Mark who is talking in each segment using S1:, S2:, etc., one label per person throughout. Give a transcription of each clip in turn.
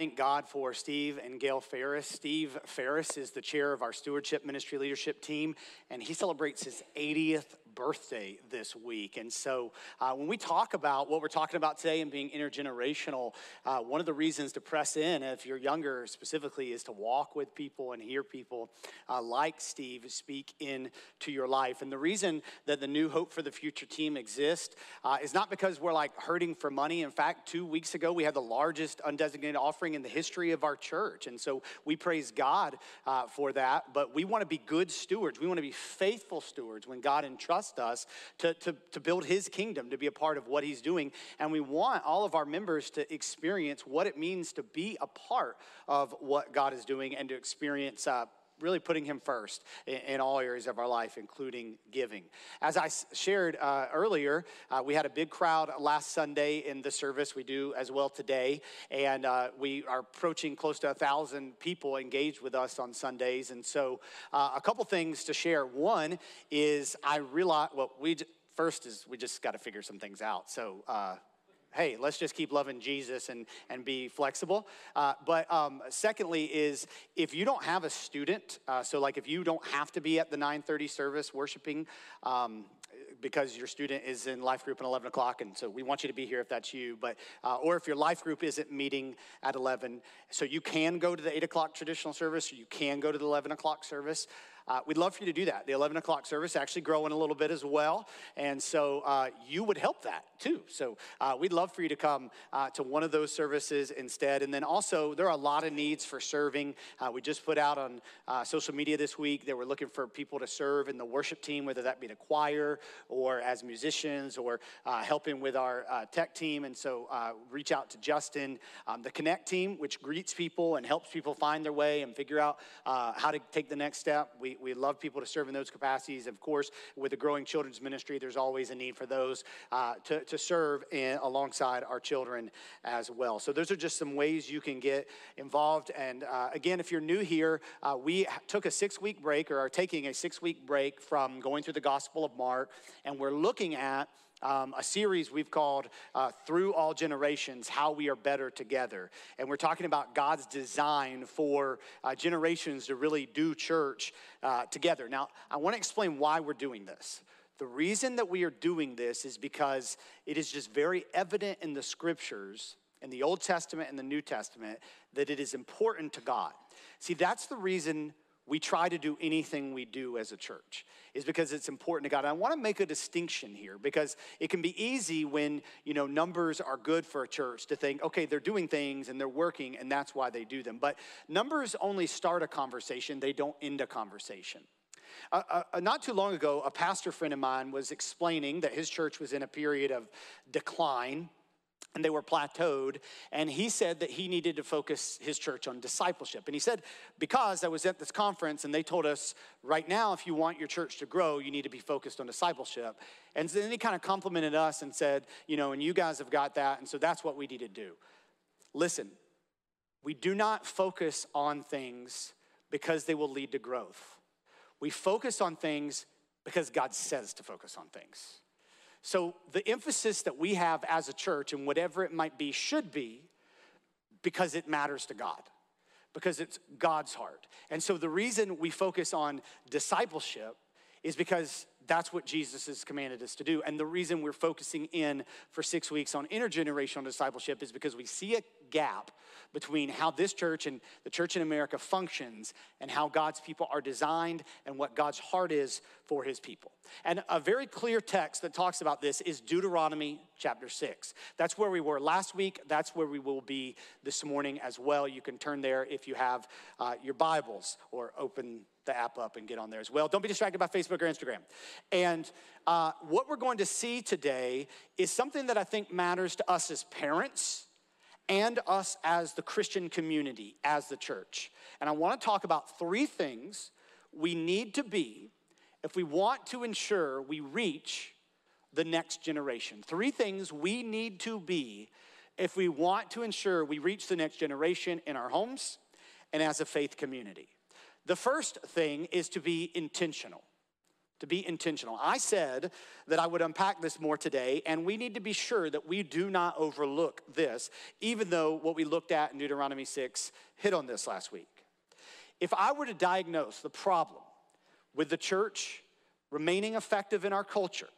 S1: Thank God for Steve and Gail Ferris. Steve Ferris is the chair of our stewardship ministry leadership team, and he celebrates his 80th birthday this week. And so, uh, when we talk about what we're talking about today and being intergenerational, uh, one of the reasons to press in, if you're younger specifically, is to walk with people and hear people uh, like Steve speak into your life. And the reason that the New Hope for the Future team exists uh, is not because we're like hurting for money. In fact, two weeks ago, we had the largest undesignated offering in the history of our church. And so, we praise God uh, for that. But we want to be good stewards, we want to be faithful stewards when God entrusts trust us to, to, to build his kingdom, to be a part of what he's doing. And we want all of our members to experience what it means to be a part of what God is doing and to experience uh, really putting him first in, in, all areas of our life, including giving. As I shared uh, earlier, uh, we had a big crowd last Sunday in the service. We do as well today. And uh, we are approaching close to a thousand people engaged with us on Sundays. And so, uh, a couple things to share. One is I realize, well, we first is we just got to figure some things out. So, uh, hey, let's just keep loving Jesus and, and be flexible. Uh, but um, secondly is if you don't have a student, uh, so like if you don't have to be at the 930 service worshiping, um, because your student is in life group at 11 o'clock and so we want you to be here if that's you but uh, or if your life group isn't meeting at 11 so you can go to the 8 o'clock traditional service you can go to the 11 o'clock service uh, we'd love for you to do that. The 11 o'clock service actually growing a little bit as well. And so uh, you would help that too. So uh, we'd love for you to come uh, to one of those services instead. And then also, there are a lot of needs for serving. Uh, we just put out on uh, social media this week that we're looking for people to serve in the worship team, whether that be the choir or as musicians or helping with our tech team. And so reach out to Justin, um, the Connect team, which greets people and helps people find their way and figure out how to take the next step. We, we love people to serve in those capacities. Of course, with the growing children's ministry, there's always a need for those uh, to, to serve in, alongside our children as well. So, those are just some ways you can get involved. And uh, again, if you're new here, uh, we took a six week break or are taking a six week break from going through the Gospel of Mark, and we're looking at um, a series we've called uh, Through All Generations How We Are Better Together. And we're talking about God's design for uh, generations to really do church uh, together. Now, I want to explain why we're doing this. The reason that we are doing this is because it is just very evident in the scriptures, in the Old Testament and the New Testament, that it is important to God. See, that's the reason we try to do anything we do as a church is because it's important to God. And I want to make a distinction here because it can be easy when, you know, numbers are good for a church to think, okay, they're doing things and they're working and that's why they do them. But numbers only start a conversation, they don't end a conversation. Uh, uh, not too long ago, a pastor friend of mine was explaining that his church was in a period of decline and they were plateaued. And he said that he needed to focus his church on discipleship. And he said, because I was at this conference and they told us, right now, if you want your church to grow, you need to be focused on discipleship. And then he kind of complimented us and said, you know, and you guys have got that. And so that's what we need to do. Listen, we do not focus on things because they will lead to growth. We focus on things because God says to focus on things. So, the emphasis that we have as a church, and whatever it might be, should be because it matters to God, because it's God's heart. And so, the reason we focus on discipleship is because that's what Jesus has commanded us to do. And the reason we're focusing in for six weeks on intergenerational discipleship is because we see a gap between how this church and the church in America functions and how God's people are designed and what God's heart is for his people. And a very clear text that talks about this is Deuteronomy chapter 6. That's where we were last week. That's where we will be this morning as well. You can turn there if you have uh, your Bibles or open the app up and get on there as well. Don't be distracted by Facebook or Instagram. And uh, what we're going to see today is something that I think matters to us as parents and us as the Christian community, as the church. And I want to talk about three things we need to be if we want to ensure we reach the next generation. Three things we need to be if we want to ensure we reach the next generation in our homes and as a faith community. The first thing is to be intentional. To be intentional. I said that I would unpack this more today, and we need to be sure that we do not overlook this, even though what we looked at in Deuteronomy 6 hit on this last week. If I were to diagnose the problem with the church remaining effective in our culture,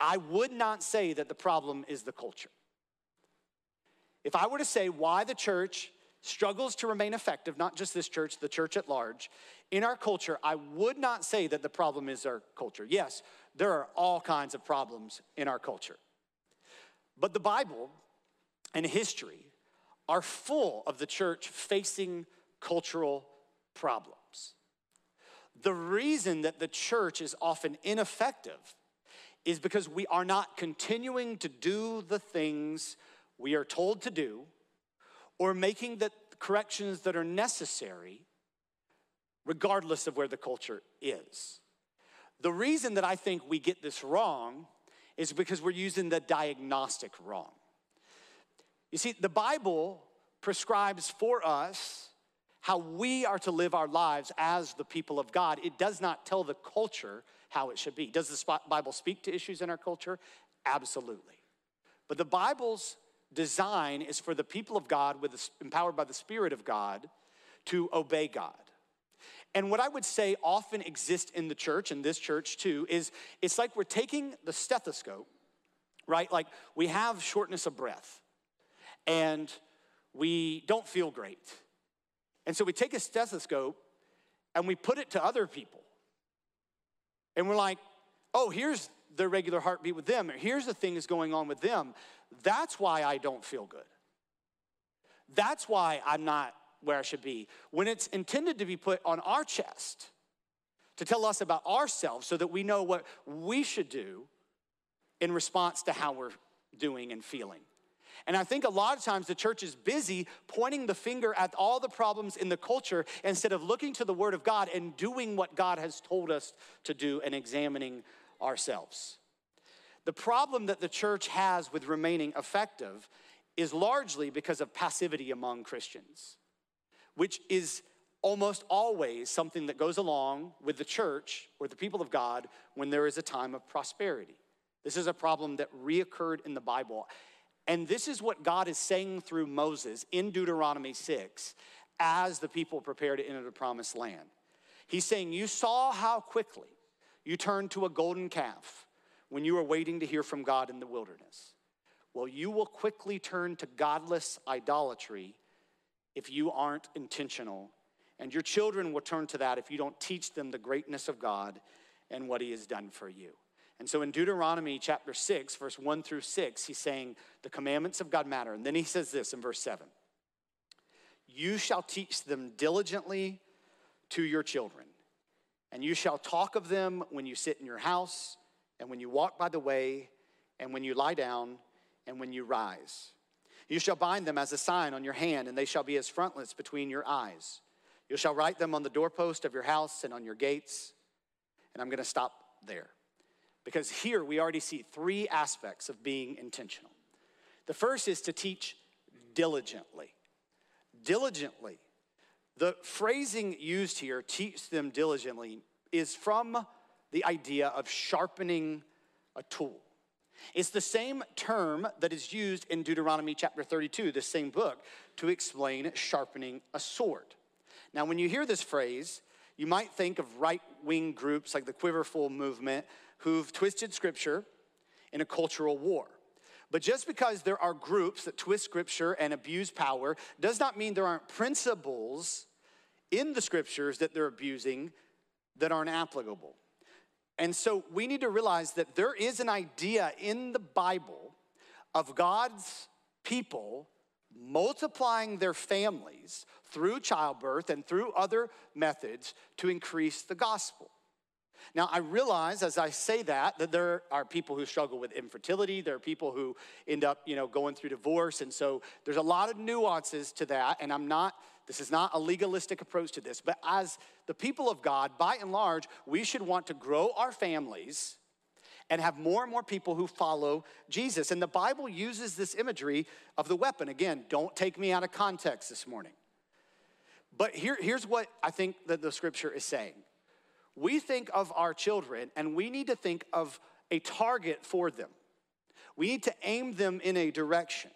S1: I would not say that the problem is the culture. If I were to say why the church struggles to remain effective, not just this church, the church at large, in our culture, I would not say that the problem is our culture. Yes, there are all kinds of problems in our culture. But the Bible and history are full of the church facing cultural problems. The reason that the church is often ineffective is because we are not continuing to do the things we are told to do or making the corrections that are necessary, regardless of where the culture is. The reason that I think we get this wrong is because we're using the diagnostic wrong. You see, the Bible prescribes for us how we are to live our lives as the people of God. It does not tell the culture how it should be. Does the Bible speak to issues in our culture? Absolutely. But the Bible's design is for the people of God, with the, empowered by the Spirit of God, to obey God. And what I would say often exists in the church, and this church too, is it's like we're taking the stethoscope, right? Like we have shortness of breath and we don't feel great. And so we take a stethoscope and we put it to other people. And we're like, oh, here's the regular heartbeat with them, or here's the thing that's going on with them. That's why I don't feel good. That's why I'm not where I should be. When it's intended to be put on our chest to tell us about ourselves so that we know what we should do in response to how we're doing and feeling. And I think a lot of times the church is busy pointing the finger at all the problems in the culture instead of looking to the Word of God and doing what God has told us to do and examining ourselves. The problem that the church has with remaining effective is largely because of passivity among Christians, which is almost always something that goes along with the church or the people of God when there is a time of prosperity. This is a problem that reoccurred in the Bible. And this is what God is saying through Moses in Deuteronomy 6 as the people prepare to enter the promised land. He's saying, You saw how quickly you turned to a golden calf when you are waiting to hear from God in the wilderness. Well, you will quickly turn to godless idolatry if you aren't intentional. And your children will turn to that if you don't teach them the greatness of God and what He has done for you. And so in Deuteronomy chapter 6, verse 1 through 6, he's saying the commandments of God matter. And then he says this in verse 7 You shall teach them diligently to your children, and you shall talk of them when you sit in your house, and when you walk by the way, and when you lie down, and when you rise. You shall bind them as a sign on your hand, and they shall be as frontlets between your eyes. You shall write them on the doorpost of your house and on your gates. And I'm going to stop there. Because here we already see three aspects of being intentional. The first is to teach diligently. Diligently. The phrasing used here, teach them diligently, is from the idea of sharpening a tool. It's the same term that is used in Deuteronomy chapter 32, the same book, to explain sharpening a sword. Now, when you hear this phrase, you might think of right wing groups like the Quiverful movement who've twisted scripture in a cultural war. But just because there are groups that twist scripture and abuse power does not mean there aren't principles in the scriptures that they're abusing that aren't applicable. And so we need to realize that there is an idea in the Bible of God's people multiplying their families through childbirth and through other methods to increase the gospel. Now, I realize as I say that, that there are people who struggle with infertility. There are people who end up, you know, going through divorce. And so there's a lot of nuances to that. And I'm not, this is not a legalistic approach to this. But as the people of God, by and large, we should want to grow our families and have more and more people who follow Jesus. And the Bible uses this imagery of the weapon. Again, don't take me out of context this morning. But here, here's what I think that the scripture is saying we think of our children and we need to think of a target for them. We need to aim them in a direction.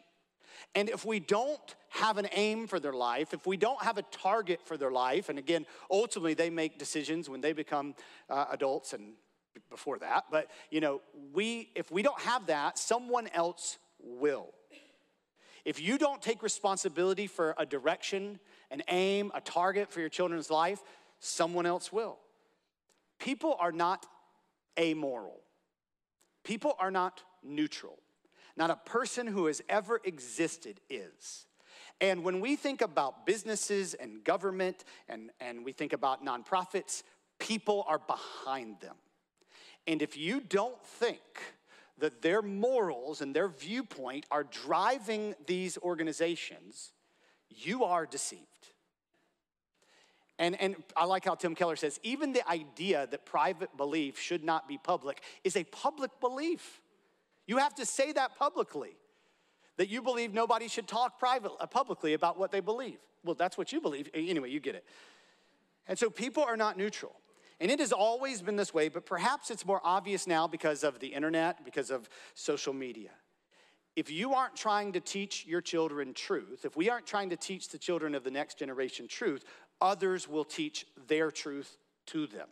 S1: And if we don't have an aim for their life, if we don't have a target for their life, and again, ultimately they make decisions when they become uh, adults and before that, but you know, we if we don't have that, someone else will. If you don't take responsibility for a direction, an aim, a target for your children's life, someone else will. People are not amoral. People are not neutral. Not a person who has ever existed is. And when we think about businesses and government and, and we think about nonprofits, people are behind them. And if you don't think that their morals and their viewpoint are driving these organizations, you are deceived. And, and I like how Tim Keller says even the idea that private belief should not be public is a public belief. You have to say that publicly that you believe nobody should talk private, uh, publicly about what they believe. Well, that's what you believe. Anyway, you get it. And so people are not neutral. And it has always been this way, but perhaps it's more obvious now because of the internet, because of social media. If you aren't trying to teach your children truth, if we aren't trying to teach the children of the next generation truth, others will teach their truth to them.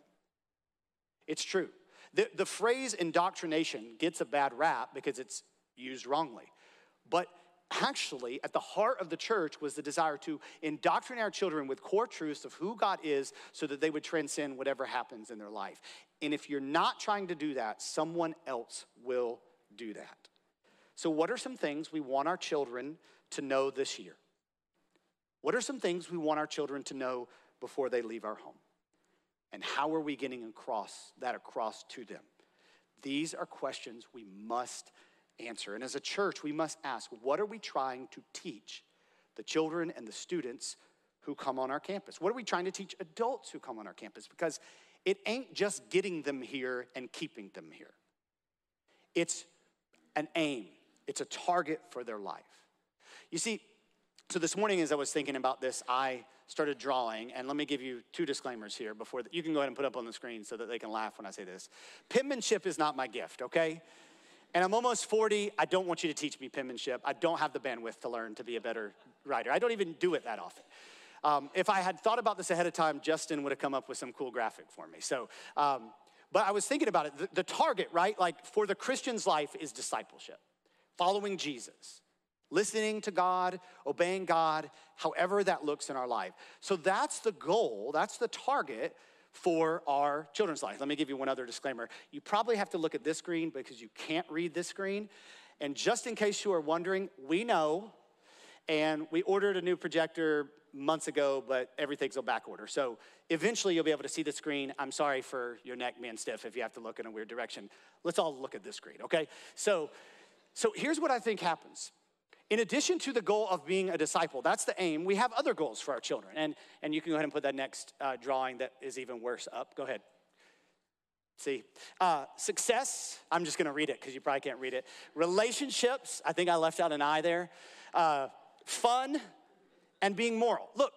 S1: It's true. The, the phrase indoctrination gets a bad rap because it's used wrongly. But actually, at the heart of the church was the desire to indoctrinate our children with core truths of who God is so that they would transcend whatever happens in their life. And if you're not trying to do that, someone else will do that. So, what are some things we want our children to know this year? What are some things we want our children to know before they leave our home? And how are we getting across that across to them? These are questions we must answer. And as a church, we must ask what are we trying to teach the children and the students who come on our campus? What are we trying to teach adults who come on our campus? Because it ain't just getting them here and keeping them here, it's an aim, it's a target for their life. You see, so this morning as I was thinking about this, I started drawing, and let me give you two disclaimers here before the, you can go ahead and put up on the screen so that they can laugh when I say this. Penmanship is not my gift, okay? And I'm almost 40. I don't want you to teach me penmanship. I don't have the bandwidth to learn to be a better writer. I don't even do it that often. Um, if I had thought about this ahead of time, Justin would have come up with some cool graphic for me. So, um, but I was thinking about it. The, the target, right? Like for the Christian's life is discipleship, following Jesus listening to God, obeying God, however that looks in our life. So that's the goal, that's the target for our children's life. Let me give you one other disclaimer. You probably have to look at this screen because you can't read this screen. And just in case you are wondering, we know, and we ordered a new projector months ago, but everything's on back order. So eventually you'll be able to see the screen. I'm sorry for your neck being stiff if you have to look in a weird direction. Let's all look at this screen, okay? So, so here's what I think happens. In addition to the goal of being a disciple, that's the aim, we have other goals for our children. And, and you can go ahead and put that next uh, drawing that is even worse up. Go ahead. See, uh, success, I'm just gonna read it because you probably can't read it. Relationships, I think I left out an I there. Uh, fun, and being moral. Look,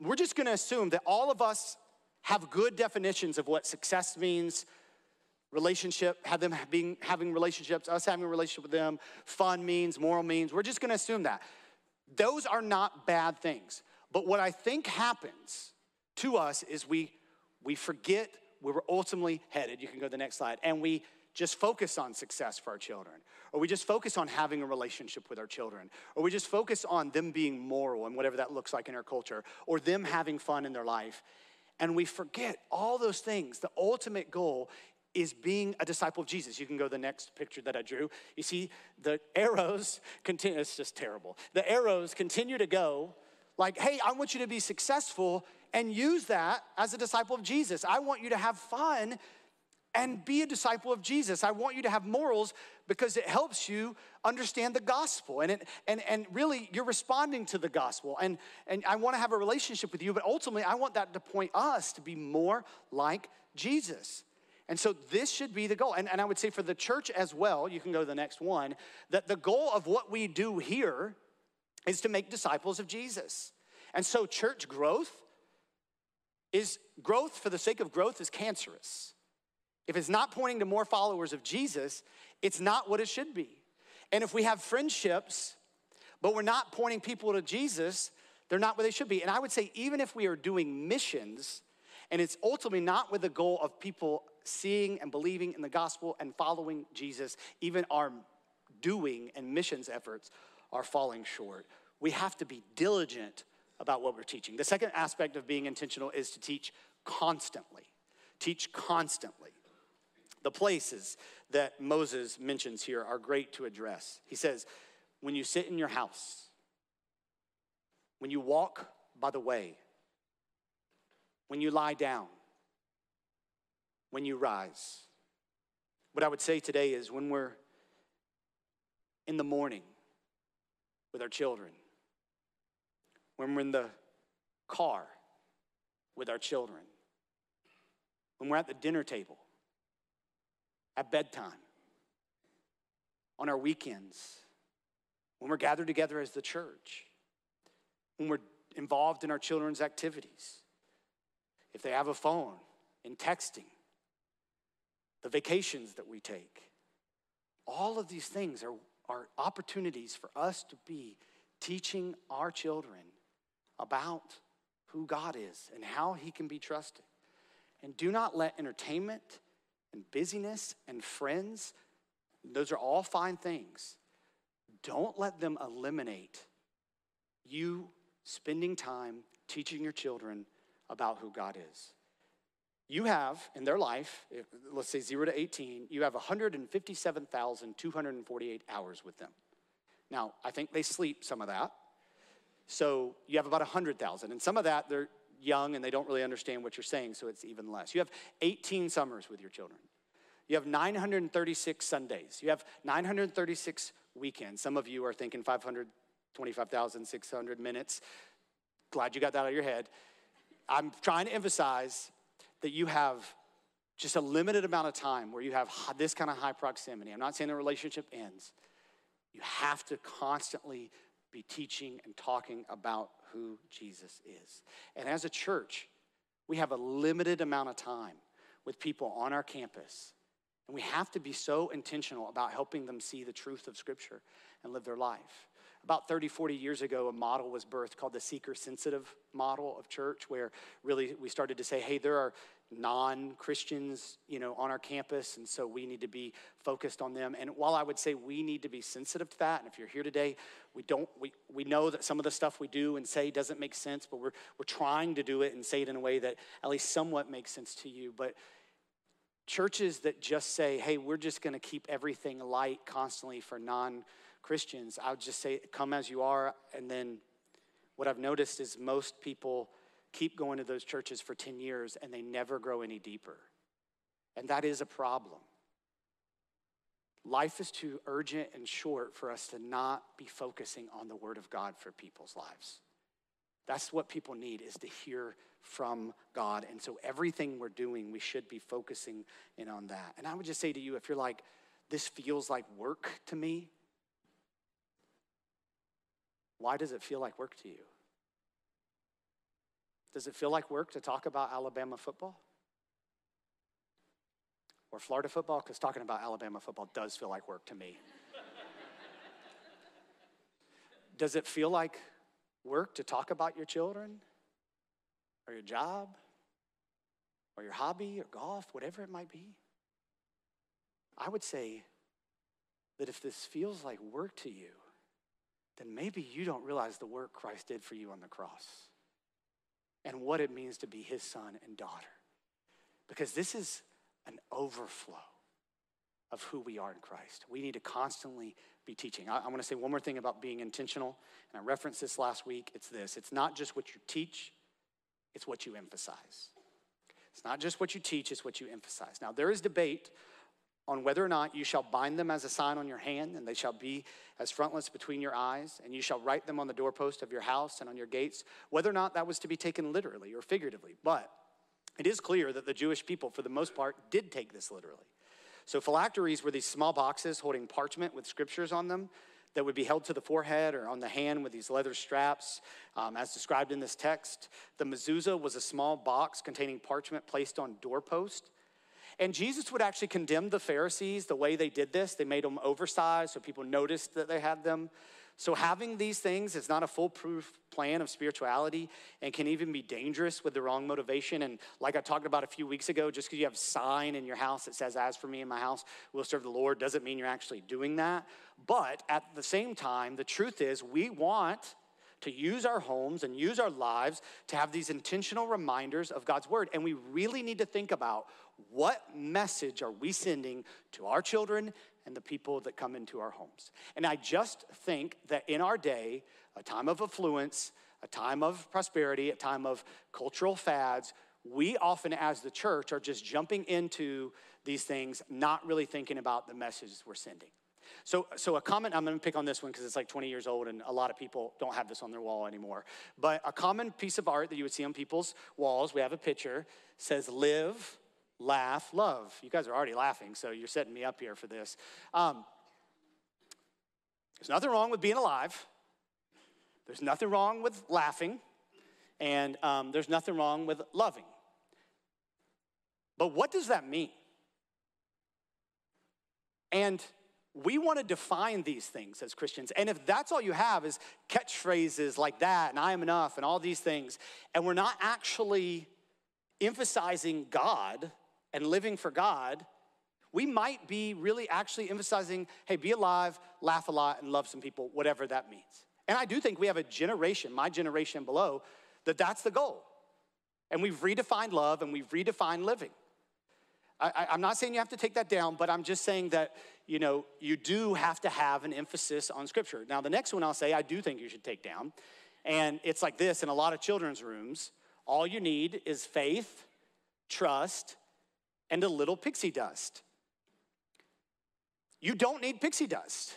S1: we're just gonna assume that all of us have good definitions of what success means, relationship, have them being having relationships, us having a relationship with them, fun means, moral means. We're just gonna assume that. Those are not bad things. But what I think happens to us is we we forget where we're ultimately headed. You can go to the next slide. And we just focus on success for our children, or we just focus on having a relationship with our children, or we just focus on them being moral and whatever that looks like in our culture, or them having fun in their life. And we forget all those things. The ultimate goal is being a disciple of Jesus. You can go the next picture that I drew. You see, the arrows continue, it's just terrible. The arrows continue to go like, hey, I want you to be successful and use that as a disciple of Jesus. I want you to have fun and be a disciple of Jesus. I want you to have morals because it helps you understand the gospel. And, it, and, and really, you're responding to the gospel. And, and I want to have a relationship with you, but ultimately, I want that to point us to be more like Jesus. And so this should be the goal. And, and I would say for the church as well, you can go to the next one, that the goal of what we do here is to make disciples of Jesus. And so church growth is growth for the sake of growth is cancerous. If it's not pointing to more followers of Jesus, it's not what it should be. And if we have friendships, but we're not pointing people to Jesus, they're not where they should be. And I would say, even if we are doing missions, and it's ultimately not with the goal of people seeing and believing in the gospel and following Jesus, even our doing and missions efforts are falling short. We have to be diligent about what we're teaching. The second aspect of being intentional is to teach constantly. Teach constantly. The places that Moses mentions here are great to address. He says, when you sit in your house, when you walk by the way, when you lie down, when you rise. What I would say today is when we're in the morning with our children, when we're in the car with our children, when we're at the dinner table, at bedtime, on our weekends, when we're gathered together as the church, when we're involved in our children's activities, if they have a phone, in texting, the vacations that we take, all of these things are, are opportunities for us to be teaching our children about who God is and how He can be trusted. And do not let entertainment and busyness and friends, those are all fine things. Don't let them eliminate you spending time teaching your children about who God is. You have in their life, let's say 0 to 18, you have 157,248 hours with them. Now, I think they sleep some of that. So you have about 100,000. And some of that, they're young and they don't really understand what you're saying, so it's even less. You have 18 summers with your children. You have 936 Sundays. You have 936 weekends. Some of you are thinking 525,600 minutes. Glad you got that out of your head. I'm trying to emphasize that you have just a limited amount of time where you have this kind of high proximity. I'm not saying the relationship ends. You have to constantly be teaching and talking about who Jesus is. And as a church, we have a limited amount of time with people on our campus. And we have to be so intentional about helping them see the truth of Scripture and live their life. About 30, 40 years ago, a model was birthed called the seeker sensitive model of church, where really we started to say, hey, there are non-christians you know on our campus and so we need to be focused on them. And while i would say we need to be sensitive to that and if you're here today we don't we, we know that some of the stuff we do and say doesn't make sense but we're we're trying to do it and say it in a way that at least somewhat makes sense to you. But churches that just say hey we're just going to keep everything light constantly for non-christians i would just say come as you are. And then what i've noticed is most people keep going to those churches for 10 years and they never grow any deeper. And that is a problem. Life is too urgent and short for us to not be focusing on the Word of God for people's lives. That's what people need is to hear from God. And so everything we're doing, we should be focusing in on that. And I would just say to you, if you're like, this feels like work to me, why does it feel like work to you? Does it feel like work to talk about Alabama football? Or Florida football? Because talking about Alabama football does feel like work to me. does it feel like work to talk about your children? Or your job? Or your hobby or golf, whatever it might be? I would say that if this feels like work to you, then maybe you don't realize the work Christ did for you on the cross and what it means to be his son and daughter. Because this is an overflow of who we are in Christ. We need to constantly be teaching. I, I want to say one more thing about being intentional, and I referenced this last week. It's this it's not just what you teach, it's what you emphasize. It's not just what you teach, it's what you emphasize. Now, there is debate on whether or not you shall bind them as a sign on your hand, and they shall be as frontlets between your eyes, and you shall write them on the doorpost of your house and on your gates, whether or not that was to be taken literally or figuratively. But it is clear that the Jewish people, for the most part, did take this literally. So phylacteries were these small boxes holding parchment with scriptures on them that would be held to the forehead or on the hand with these leather straps, um, as described in this text. The mezuzah was a small box containing parchment placed on doorpost. And Jesus would actually condemn the Pharisees the way they did this. They made them oversized so people noticed that they had them. So, having these things is not a foolproof plan of spirituality and can even be dangerous with the wrong motivation. And, like I talked about a few weeks ago, just because you have a sign in your house that says, As for me and my house, we'll serve the Lord, doesn't mean you're actually doing that. But at the same time, the truth is, we want to use our homes and use our lives to have these intentional reminders of God's word. And we really need to think about what message are we sending to our children and the people that come into our homes. And I just think that in our day, a time of affluence, a time of prosperity, a time of cultural fads, we often, as the church, are just jumping into these things, not really thinking about the messages we're sending. So, so a comment, I'm gonna pick on this one because it's like 20 years old and a lot of people don't have this on their wall anymore. But a common piece of art that you would see on people's walls, we have a picture, says live, laugh, love. You guys are already laughing, so you're setting me up here for this. Um, there's nothing wrong with being alive. There's nothing wrong with laughing. And um, there's nothing wrong with loving. But what does that mean? And we want to define these things as Christians. And if that's all you have is catchphrases like that and I am enough and all these things, and we're not actually emphasizing God and living for God, we might be really actually emphasizing hey, be alive, laugh a lot, and love some people, whatever that means. And I do think we have a generation, my generation below, that that's the goal. And we've redefined love and we've redefined living. I, am not saying you have to take that down, but I'm just saying that, you know, you do have to have an emphasis on scripture. Now, the next one I'll say I do think you should take down, and it's like this in a lot of children's rooms all you need is faith, trust, and a little pixie dust. You don't need pixie dust.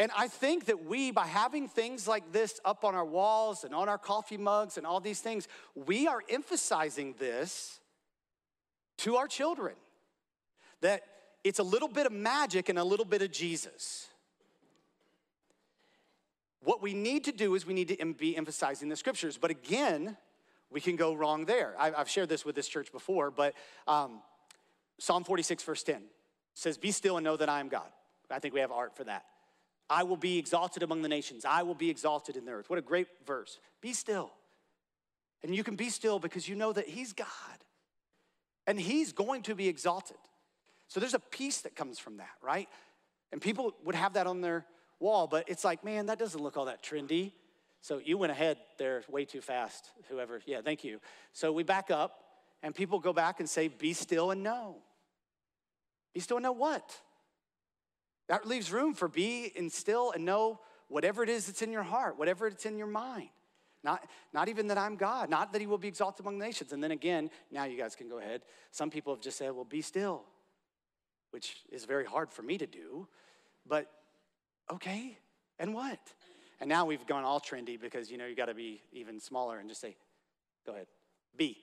S1: And I think that we, by having things like this up on our walls and on our coffee mugs and all these things, we are emphasizing this to our children that it's a little bit of magic and a little bit of Jesus. What we need to do is we need to be emphasizing the scriptures. But again, we can go wrong there. I've shared this with this church before, but um, Psalm 46, verse 10 says, Be still and know that I am God. I think we have art for that. I will be exalted among the nations. I will be exalted in the earth. What a great verse. Be still. And you can be still because you know that He's God and He's going to be exalted. So there's a peace that comes from that, right? And people would have that on their wall, but it's like, man, that doesn't look all that trendy. So you went ahead there way too fast, whoever. Yeah, thank you. So we back up, and people go back and say, Be still and know. Be still and know what? That leaves room for be and still and know whatever it is that's in your heart, whatever it's in your mind. Not, not even that I'm God, not that He will be exalted among the nations. And then again, now you guys can go ahead. Some people have just said, Well, be still, which is very hard for me to do. But okay, and what? And now we've gone all trendy because you know you got to be even smaller and just say, go ahead, be.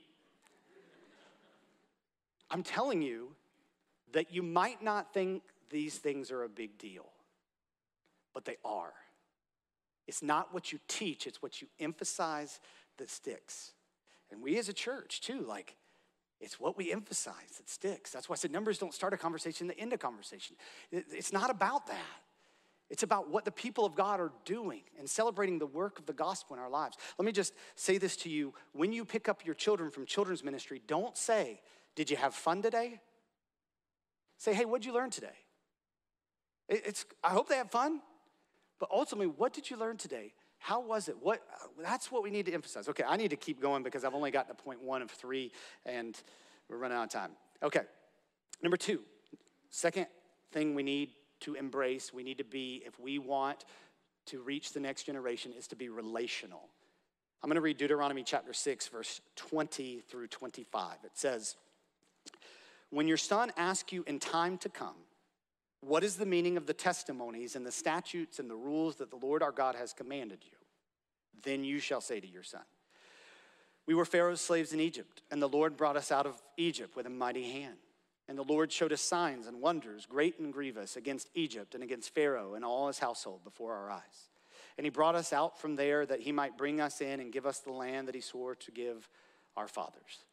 S1: I'm telling you that you might not think these things are a big deal, but they are. It's not what you teach, it's what you emphasize that sticks. And we as a church, too, like, it's what we emphasize that sticks. That's why I said numbers don't start a conversation, they end a conversation. It's not about that. It's about what the people of God are doing and celebrating the work of the gospel in our lives. Let me just say this to you. When you pick up your children from children's ministry, don't say, Did you have fun today? Say, Hey, what'd you learn today? It's, I hope they have fun, but ultimately, what did you learn today? How was it? What, that's what we need to emphasize. Okay, I need to keep going because I've only gotten to point one of three and we're running out of time. Okay, number two, second thing we need to embrace, we need to be, if we want to reach the next generation, is to be relational. I'm going to read Deuteronomy chapter 6, verse 20 through 25. It says, When your son asks you in time to come, what is the meaning of the testimonies and the statutes and the rules that the Lord our God has commanded you? Then you shall say to your son, We were Pharaoh's slaves in Egypt, and the Lord brought us out of Egypt with a mighty hand. And the Lord showed us signs and wonders, great and grievous, against Egypt and against Pharaoh and all his household before our eyes. And he brought us out from there that he might bring us in and give us the land that he swore to give our fathers.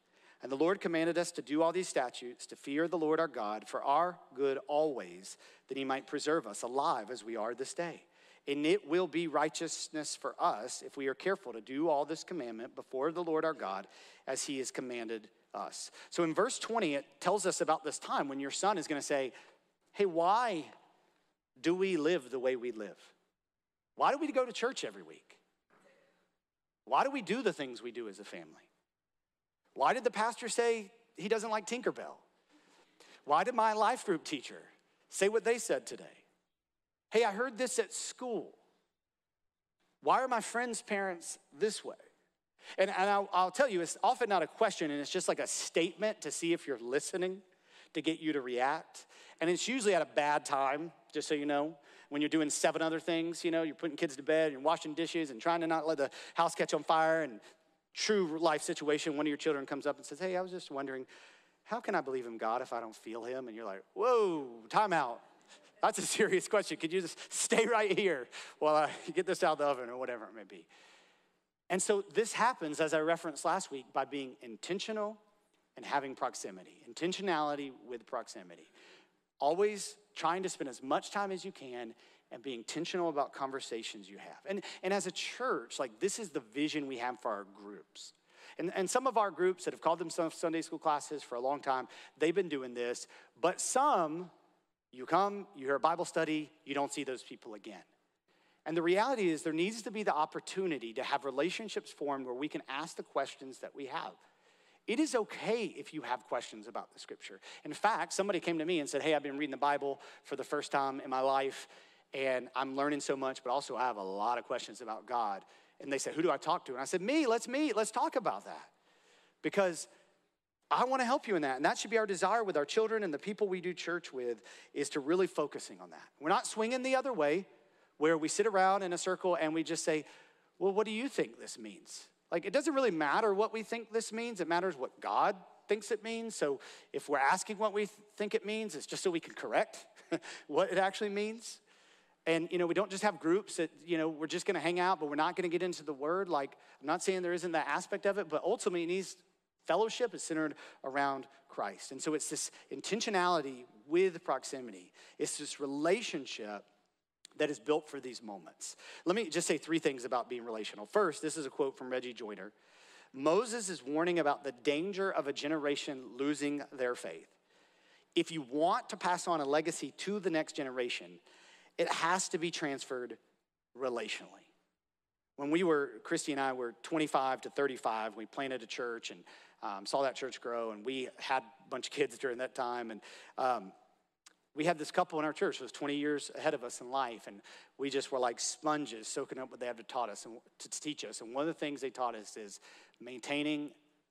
S1: And the Lord commanded us to do all these statutes, to fear the Lord our God for our good always, that he might preserve us alive as we are this day. And it will be righteousness for us if we are careful to do all this commandment before the Lord our God as he has commanded us. So in verse 20, it tells us about this time when your son is going to say, Hey, why do we live the way we live? Why do we go to church every week? Why do we do the things we do as a family? Why did the pastor say he doesn't like Tinkerbell? Why did my life group teacher say what they said today? Hey, I heard this at school. Why are my friends' parents this way? And, and I'll, I'll, tell you, it's often not a question, and it's just like a statement to see if you're listening to get you to react. And it's usually at a bad time, just so you know, when you're doing seven other things, you know, you're putting kids to bed, you're washing dishes, and trying to not let the house catch on fire, and true life situation, one of your children comes up and says, Hey, I was just wondering, how can I believe in God if I don't feel Him? And you're like, Whoa, time out. That's a serious question. Could you just stay right here while I get this out of the oven or whatever it may be? And so this happens, as I referenced last week, by being intentional and having proximity. Intentionality with proximity. Always trying to spend as much time as you can and being intentional about conversations you have. And, and as a church, like this is the vision we have for our groups. And, and some of our groups that have called themselves Sunday school classes for a long time, they've been doing this. But some, you come, you hear a Bible study, you don't see those people again. And the reality is, there needs to be the opportunity to have relationships formed where we can ask the questions that we have. It is okay if you have questions about the scripture. In fact, somebody came to me and said, Hey, I've been reading the Bible for the first time in my life, and I'm learning so much, but also I have a lot of questions about God. And they said, Who do I talk to? And I said, Me, let's meet, let's talk about that. Because I want to help you in that. And that should be our desire with our children and the people we do church with is to really focusing on that. We're not swinging the other way where we sit around in a circle and we just say, Well, what do you think this means? Like, it doesn't really matter what we think this means, it matters what God thinks it means. So if we're asking what we think it means, it's just so we can correct what it actually means. And, you know, we don't just have groups that, you know, we're just to hang out, but we're not to get into the word. Like, I'm not saying there isn't that aspect of it, but ultimately, it needs fellowship is centered around Christ. And so it's this intentionality with proximity, it's this relationship that is built for these moments. Let me just say three things about being relational. First, this is a quote from Reggie Joiner Moses is warning about the danger of a generation losing their faith. If you want to pass on a legacy to the next generation, it has to be transferred relationally. When we were, Christy and I were 25 to 35, we planted a church and um, saw that church grow, and we had a bunch of kids during that time. And um, we had this couple in our church who was 20 years ahead of us in life, and we just were like sponges soaking up what they had to taught us and to teach us. And one of the things they taught us is maintaining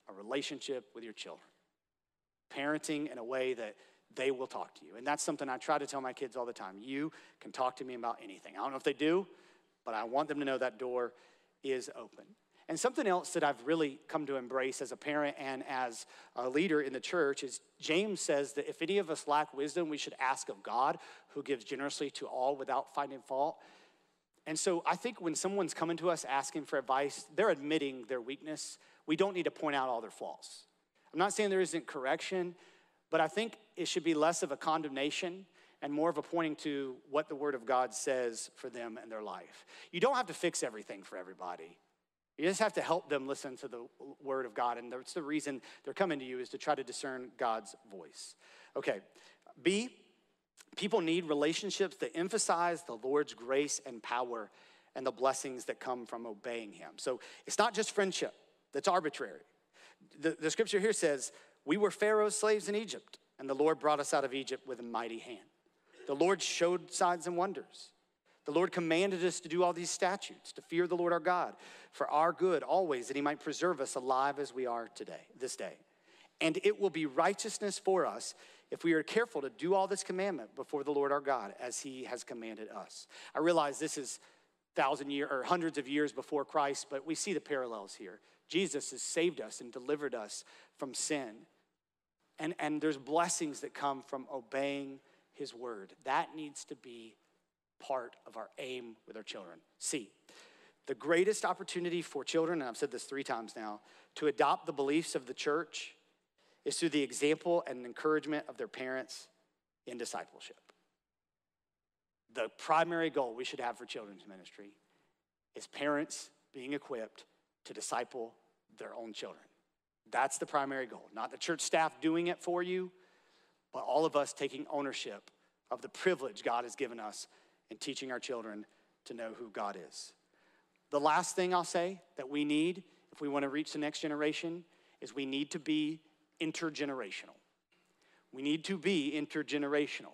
S1: a relationship with your children, parenting in a way that they will talk to you. And that's something I try to tell my kids all the time. You can talk to me about anything. I don't know if they do, but I want them to know that door is open. And something else that I've really come to embrace as a parent and as a leader in the church is James says that if any of us lack wisdom, we should ask of God, who gives generously to all without finding fault. And so I think when someone's coming to us asking for advice, they're admitting their weakness. We don't need to point out all their flaws. I'm not saying there isn't correction, but I think it should be less of a condemnation and more of a pointing to what the Word of God says for them and their life. You don't have to fix everything for everybody. You just have to help them listen to the Word of God. And that's the reason they're coming to you is to try to discern God's voice. Okay, B, people need relationships that emphasize the Lord's grace and power and the blessings that come from obeying Him. So it's not just friendship that's arbitrary. The, the scripture here says, we were Pharaoh's slaves in Egypt, and the Lord brought us out of Egypt with a mighty hand. The Lord showed signs and wonders. The Lord commanded us to do all these statutes, to fear the Lord our God for our good always, that he might preserve us alive as we are today, this day. And it will be righteousness for us if we are careful to do all this commandment before the Lord our God as he has commanded us. I realize this is thousand year or hundreds of years before Christ, but we see the parallels here. Jesus has saved us and delivered us from sin. And, and there's blessings that come from obeying his word. That needs to be part of our aim with our children. See, the greatest opportunity for children, and I've said this three times now, to adopt the beliefs of the church is through the example and encouragement of their parents in discipleship. The primary goal we should have for children's ministry is parents being equipped to disciple their own children. That's the primary goal, not the church staff doing it for you, but all of us taking ownership of the privilege God has given us in teaching our children to know who God is. The last thing I'll say that we need if we want to reach the next generation is we need to be intergenerational. We need to be intergenerational.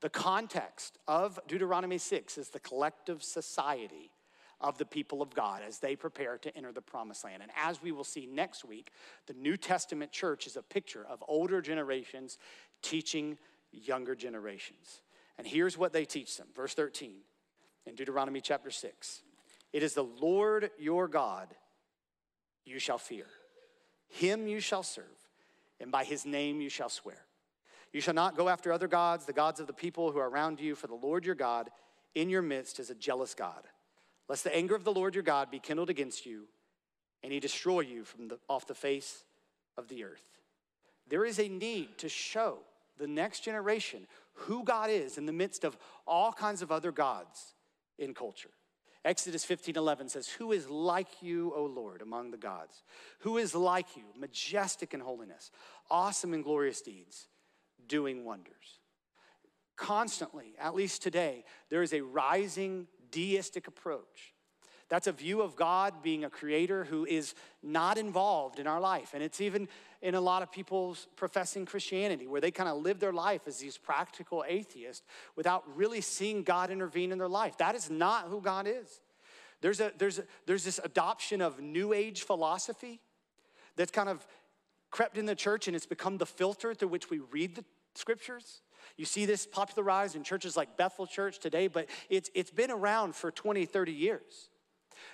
S1: The context of Deuteronomy 6 is the collective society of the people of God as they prepare to enter the promised land. And as we will see next week, the New Testament church is a picture of older generations teaching younger generations. And here's what they teach them. Verse 13 in Deuteronomy chapter 6 It is the Lord your God you shall fear, him you shall serve, and by his name you shall swear. You shall not go after other gods, the gods of the people who are around you, for the Lord your God in your midst is a jealous God lest the anger of the Lord your God be kindled against you, and he destroy you from the, off the face of the earth. There is a need to show the next generation who God is in the midst of all kinds of other gods in culture. Exodus 15 11 says, Who is like you, O Lord, among the gods? Who is like you, majestic in holiness, awesome in glorious deeds, doing wonders? Constantly, at least today, there is a rising deistic approach. That's a view of God being a creator who is not involved in our life. And it's even in a lot of people's professing Christianity, where they kind of live their life as these practical atheists without really seeing God intervene in their life. That is not who God is. There's, a, there's, a, there's this adoption of New Age philosophy that's kind of crept in the church and it's become the filter through which we read the scriptures. You see this popularized in churches like Bethel Church today, but it's, it's been around for 20, 30 years.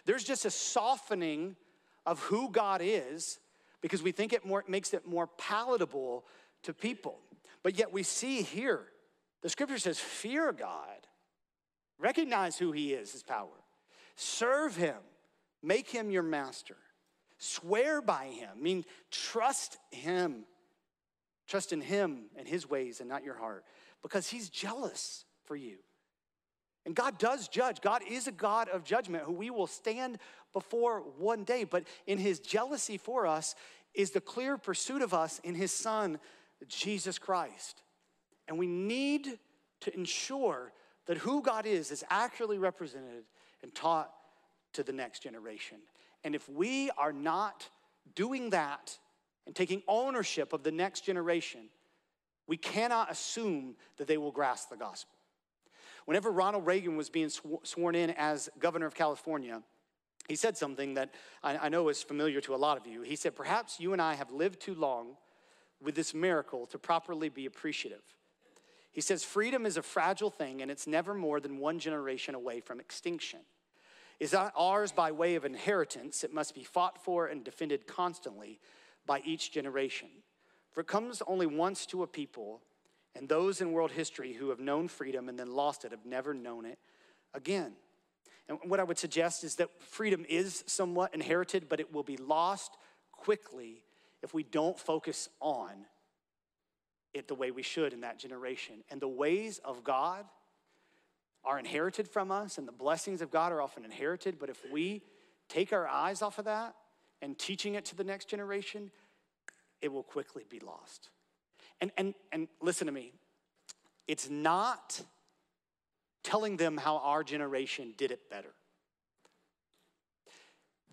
S1: There's just a softening of who God is because we think it more, makes it more palatable to people. But yet we see here, the scripture says, fear God, recognize who He is, His power, serve Him, make Him your master, swear by Him, I mean, trust Him Trust in Him and His ways and not your heart because He's jealous for you. And God does judge. God is a God of judgment who we will stand before one day. But in His jealousy for us is the clear pursuit of us in His Son, Jesus Christ. And we need to ensure that who God is is accurately represented and taught to the next generation. And if we are not doing that, and taking ownership of the next generation, we cannot assume that they will grasp the gospel. Whenever Ronald Reagan was being sw- sworn in as governor of California, he said something that I, I know is familiar to a lot of you. He said, Perhaps you and I have lived too long with this miracle to properly be appreciative. He says, Freedom is a fragile thing and it's never more than one generation away from extinction. Is not ours by way of inheritance, it must be fought for and defended constantly by each generation. For it comes only once to a people, and those in world history who have known freedom and then lost it have never known it again. And what I would suggest is that freedom is somewhat inherited, but it will be lost quickly if we don't focus on it the way we should in that generation. And the ways of God are inherited from us, and the blessings of God are often inherited, but if we take our eyes off of that, and teaching it to the next generation, it will quickly be lost. And, and, and listen to me, it's not telling them how our generation did it better.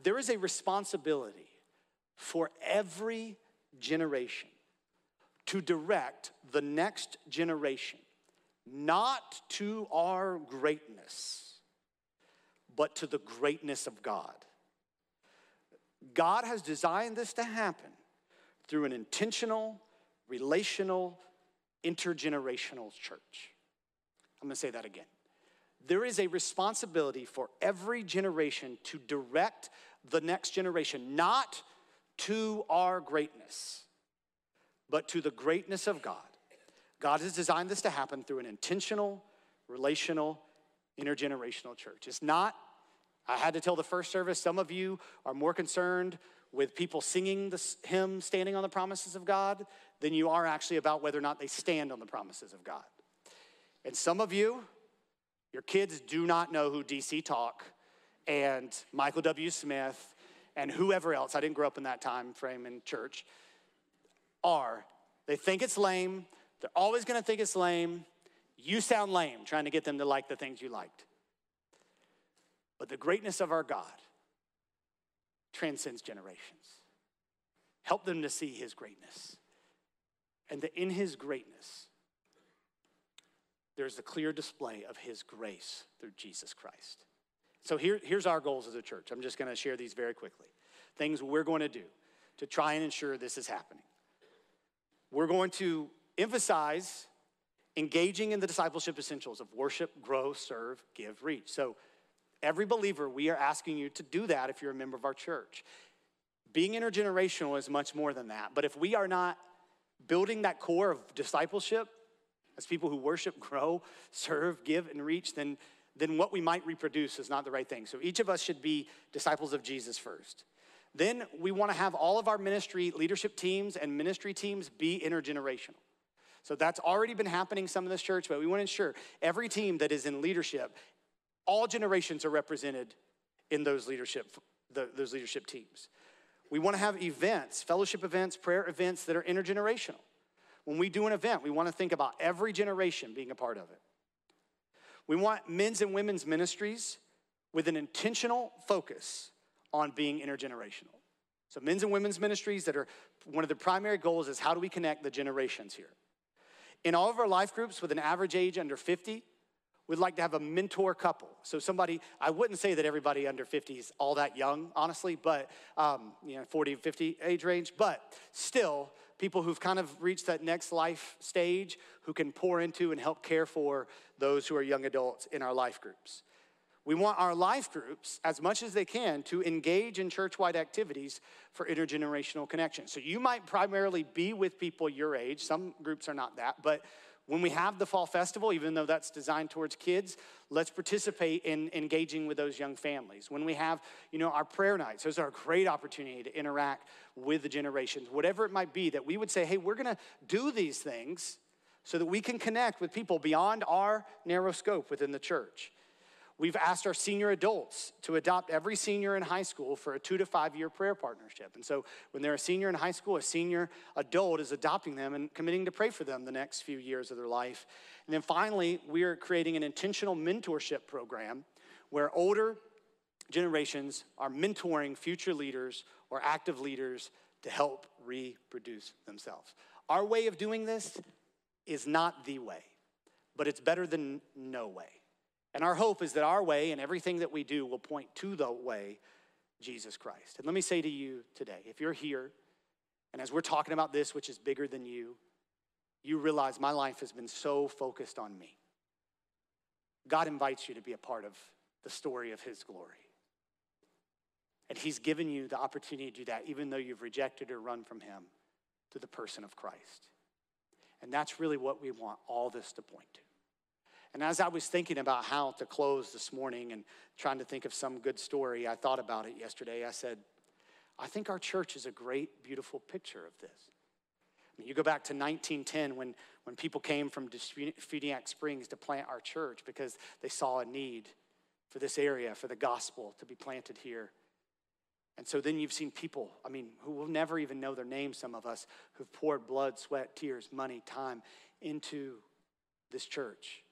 S1: There is a responsibility for every generation to direct the next generation, not to our greatness, but to the greatness of God. God has designed this to happen through an intentional, relational, intergenerational church. I'm gonna say that again. There is a responsibility for every generation to direct the next generation, not to our greatness, but to the greatness of God. God has designed this to happen through an intentional, relational, intergenerational church. It's not, I had to tell the first service, some of you are more concerned with people singing the hymn standing on the promises of God than you are actually about whether or not they stand on the promises of God. And some of you, your kids do not know who DC Talk and Michael W. Smith and whoever else, I didn't grow up in that time frame in church, are. They think it's lame. They're always gonna think it's lame. You sound lame trying to get them to like the things you liked. But the greatness of our God transcends generations. Help them to see his greatness. And that in his greatness, there's a clear display of his grace through Jesus Christ. So here, here's our goals as a church. I'm just going to share these very quickly. Things we're going to do to try and ensure this is happening. We're going to emphasize engaging in the discipleship essentials of worship, grow, serve, give, reach. So every believer, we are asking you to do that if you're a member of our church. Being intergenerational is much more than that. But if we are not building that core of discipleship as people who worship, grow, serve, give, and reach, then, then what we might reproduce is not the right thing. So each of us should be disciples of Jesus first. Then we want to have all of our ministry leadership teams and ministry teams be intergenerational. So that's already been happening some in this church, but we want to ensure every team that is in leadership all generations are represented in those leadership, the, those leadership teams. We want to have events, fellowship events, prayer events that are intergenerational. When we do an event, we want to think about every generation being a part of it. We want men's and women's ministries with an intentional focus on being intergenerational. So, men's and women's ministries that are one of the primary goals is how do we connect the generations here? In all of our life groups with an average age under 50, We'd like to have a mentor couple. So somebody, I wouldn't say that everybody under 50 is all that young, honestly, but, um, you know, 40, 50 age range, but still, people who've kind of reached that next life stage who can pour into and help care for those who are young adults in our life groups. We want our life groups, as much as they can, to engage in church wide activities for intergenerational connection. So you might primarily be with people your age, some groups are not that, but when we have the fall festival, even though that's designed towards kids, let's participate in engaging with those young families. When we have, you know, our prayer nights, those are a great opportunity to interact with the generations, whatever it might be, that we would say, hey, we're gonna do these things so that we can connect with people beyond our narrow scope within the church. We've asked our senior adults to adopt every senior in high school for a two to five year prayer partnership. And so when they're a senior in high school, a senior adult is adopting them and committing to pray for them the next few years of their life. And then finally, we are creating an intentional mentorship program where older generations are mentoring future leaders or active leaders to help reproduce themselves. Our way of doing this is not the way, but it's better than no way. And our hope is that our way and everything that we do will point to the way, Jesus Christ. And let me say to you today if you're here, and as we're talking about this, which is bigger than you, you realize my life has been so focused on me. God invites you to be a part of the story of His glory. And He's given you the opportunity to do that, even though you've rejected or run from Him to the person of Christ. And that's really what we want all this to point to. And as I was thinking about how to close this morning and trying to think of some good story, I thought about it yesterday. I said, I think our church is a great, beautiful picture of this. I mean, you go back to 1910 when, when people came from Defuniak Springs to plant our church because they saw a need for this area, for the gospel to be planted here. And so then you've seen people, I mean, who will never even know their names, some of us, who've poured blood, sweat, tears, money, time into this church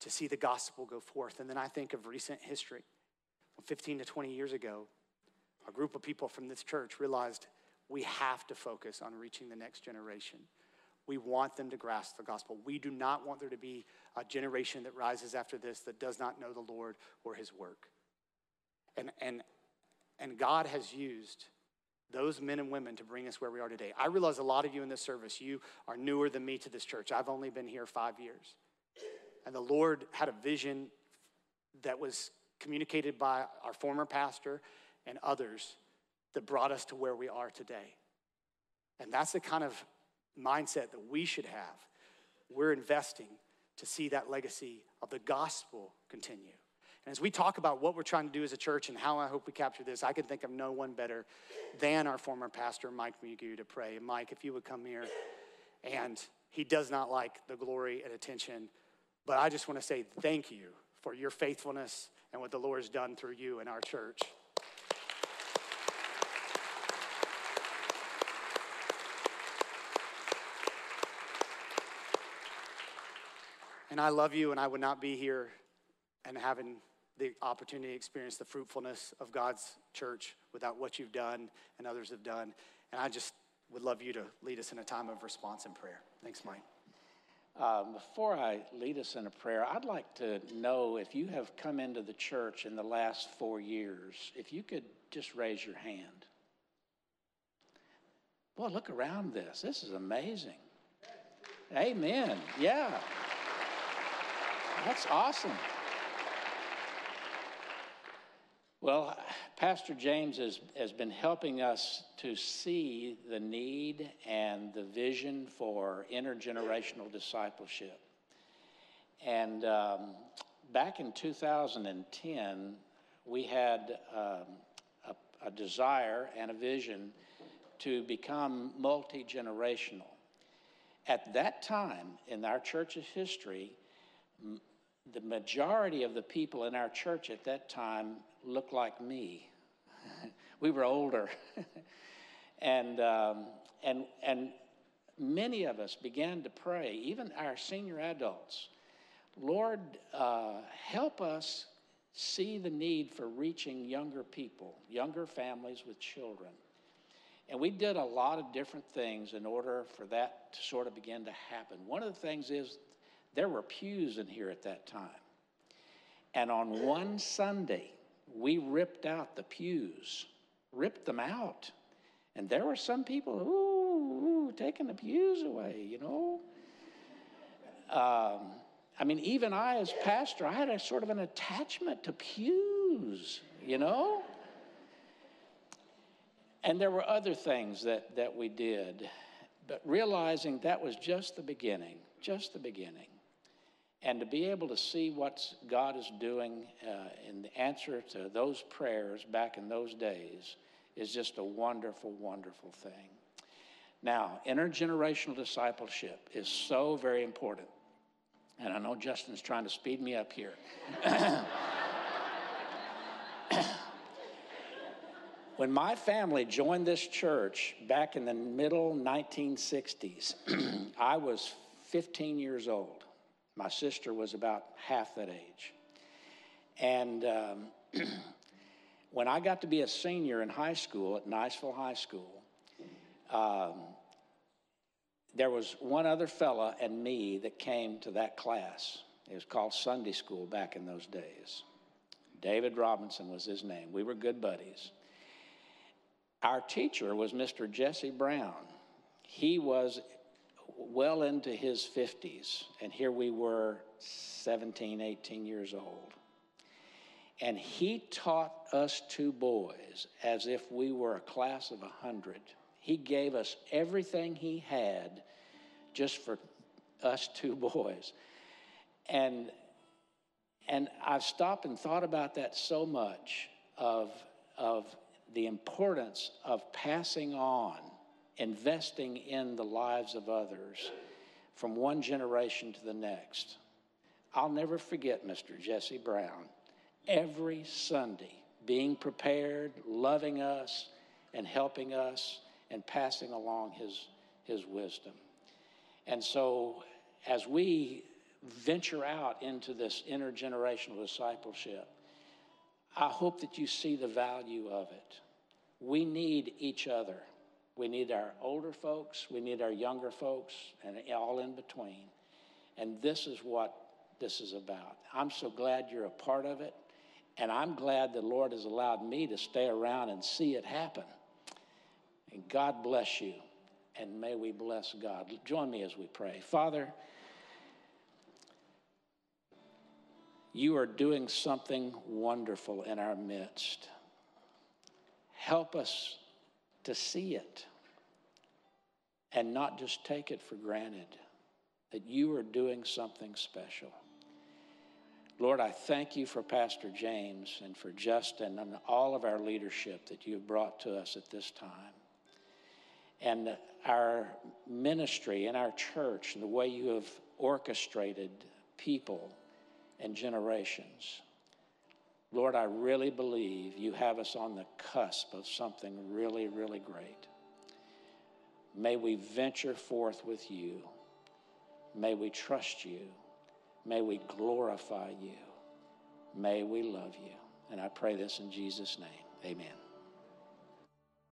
S1: to see the gospel go forth. And then I think of recent history. 15 to 20 years ago, a group of people from this church realized we have to focus on reaching the next generation. We want them to grasp the gospel. We do not want there to be a generation that rises after this that does not know the Lord or his work. And, and, and God has used those men and women to bring us where we are today. I realize a lot of you in this service, you are newer than me to this church. I've only been here five years. And the Lord had a vision that was communicated by our former pastor and others that brought us to where we are today. And that's the kind of mindset that we should have. We're investing to see that legacy of the gospel continue. And as we talk about what we're trying to do as a church and how I hope we capture this, I can think of no one better than our former pastor, Mike Mugu, to pray. Mike, if you would come here, and he does not like the glory and attention, but I just want to say thank you for your faithfulness and what the Lord has done through you in our church. And I love you, and I would not be here and having the opportunity to experience the fruitfulness of God's church without what you've done and others have done. And I just would love you to lead us in a time of response and prayer. Thanks, Mike.
S2: Um, before I lead us in a prayer, I'd like to know if you have come into the church in the last four years, if you could just raise your hand. Boy, look around this. This is amazing. Amen. Yeah. That's awesome. Well, Pastor James has, has been helping us to see the need and the vision for intergenerational discipleship. And um, back in 2010, we had um, a, a desire and a vision to become multi generational. At that time in our church's history, the majority of the people in our church at that time looked like me. we were older. and, um, and, and many of us began to pray, even our senior adults, Lord, uh, help us see the need for reaching younger people, younger families with children. And we did a lot of different things in order for that to sort of begin to happen. One of the things is there were pews in here at that time. And on one Sunday, we ripped out the pews, ripped them out. And there were some people, ooh, ooh taking the pews away, you know. Um, I mean, even I, as pastor, I had a sort of an attachment to pews, you know. And there were other things that, that we did, but realizing that was just the beginning, just the beginning. And to be able to see what God is doing uh, in the answer to those prayers back in those days is just a wonderful, wonderful thing. Now, intergenerational discipleship is so very important. And I know Justin's trying to speed me up here. when my family joined this church back in the middle 1960s, I was 15 years old. My sister was about half that age. And um, when I got to be a senior in high school at Niceville High School, um, there was one other fella and me that came to that class. It was called Sunday School back in those days. David Robinson was his name. We were good buddies. Our teacher was Mr. Jesse Brown. He was well into his 50s, and here we were 17, 18 years old. And he taught us two boys as if we were a class of 100. He gave us everything he had just for us two boys. And, and I've stopped and thought about that so much of, of the importance of passing on investing in the lives of others from one generation to the next. I'll never forget Mr. Jesse Brown every Sunday being prepared, loving us, and helping us and passing along his, his wisdom. And so, as we venture out into this intergenerational discipleship, I hope that you see the value of it. We need each other. We need our older folks, we need our younger folks, and all in between. And this is what this is about. I'm so glad you're a part of it, and I'm glad the Lord has allowed me to stay around and see it happen. And God bless you, and may we bless God. Join me as we pray. Father, you are doing something wonderful in our midst. Help us to see it. and not just take it for granted that you are doing something special. Lord, I thank you for Pastor James and for Justin and all of our leadership that you've brought to us at this time. And our ministry and our church and the way you have orchestrated people and generations. Lord, I really believe you have us on the cusp of something really, really great. May we venture forth with you. May we trust you. May we glorify you. May we love you. And I pray this in Jesus' name. Amen.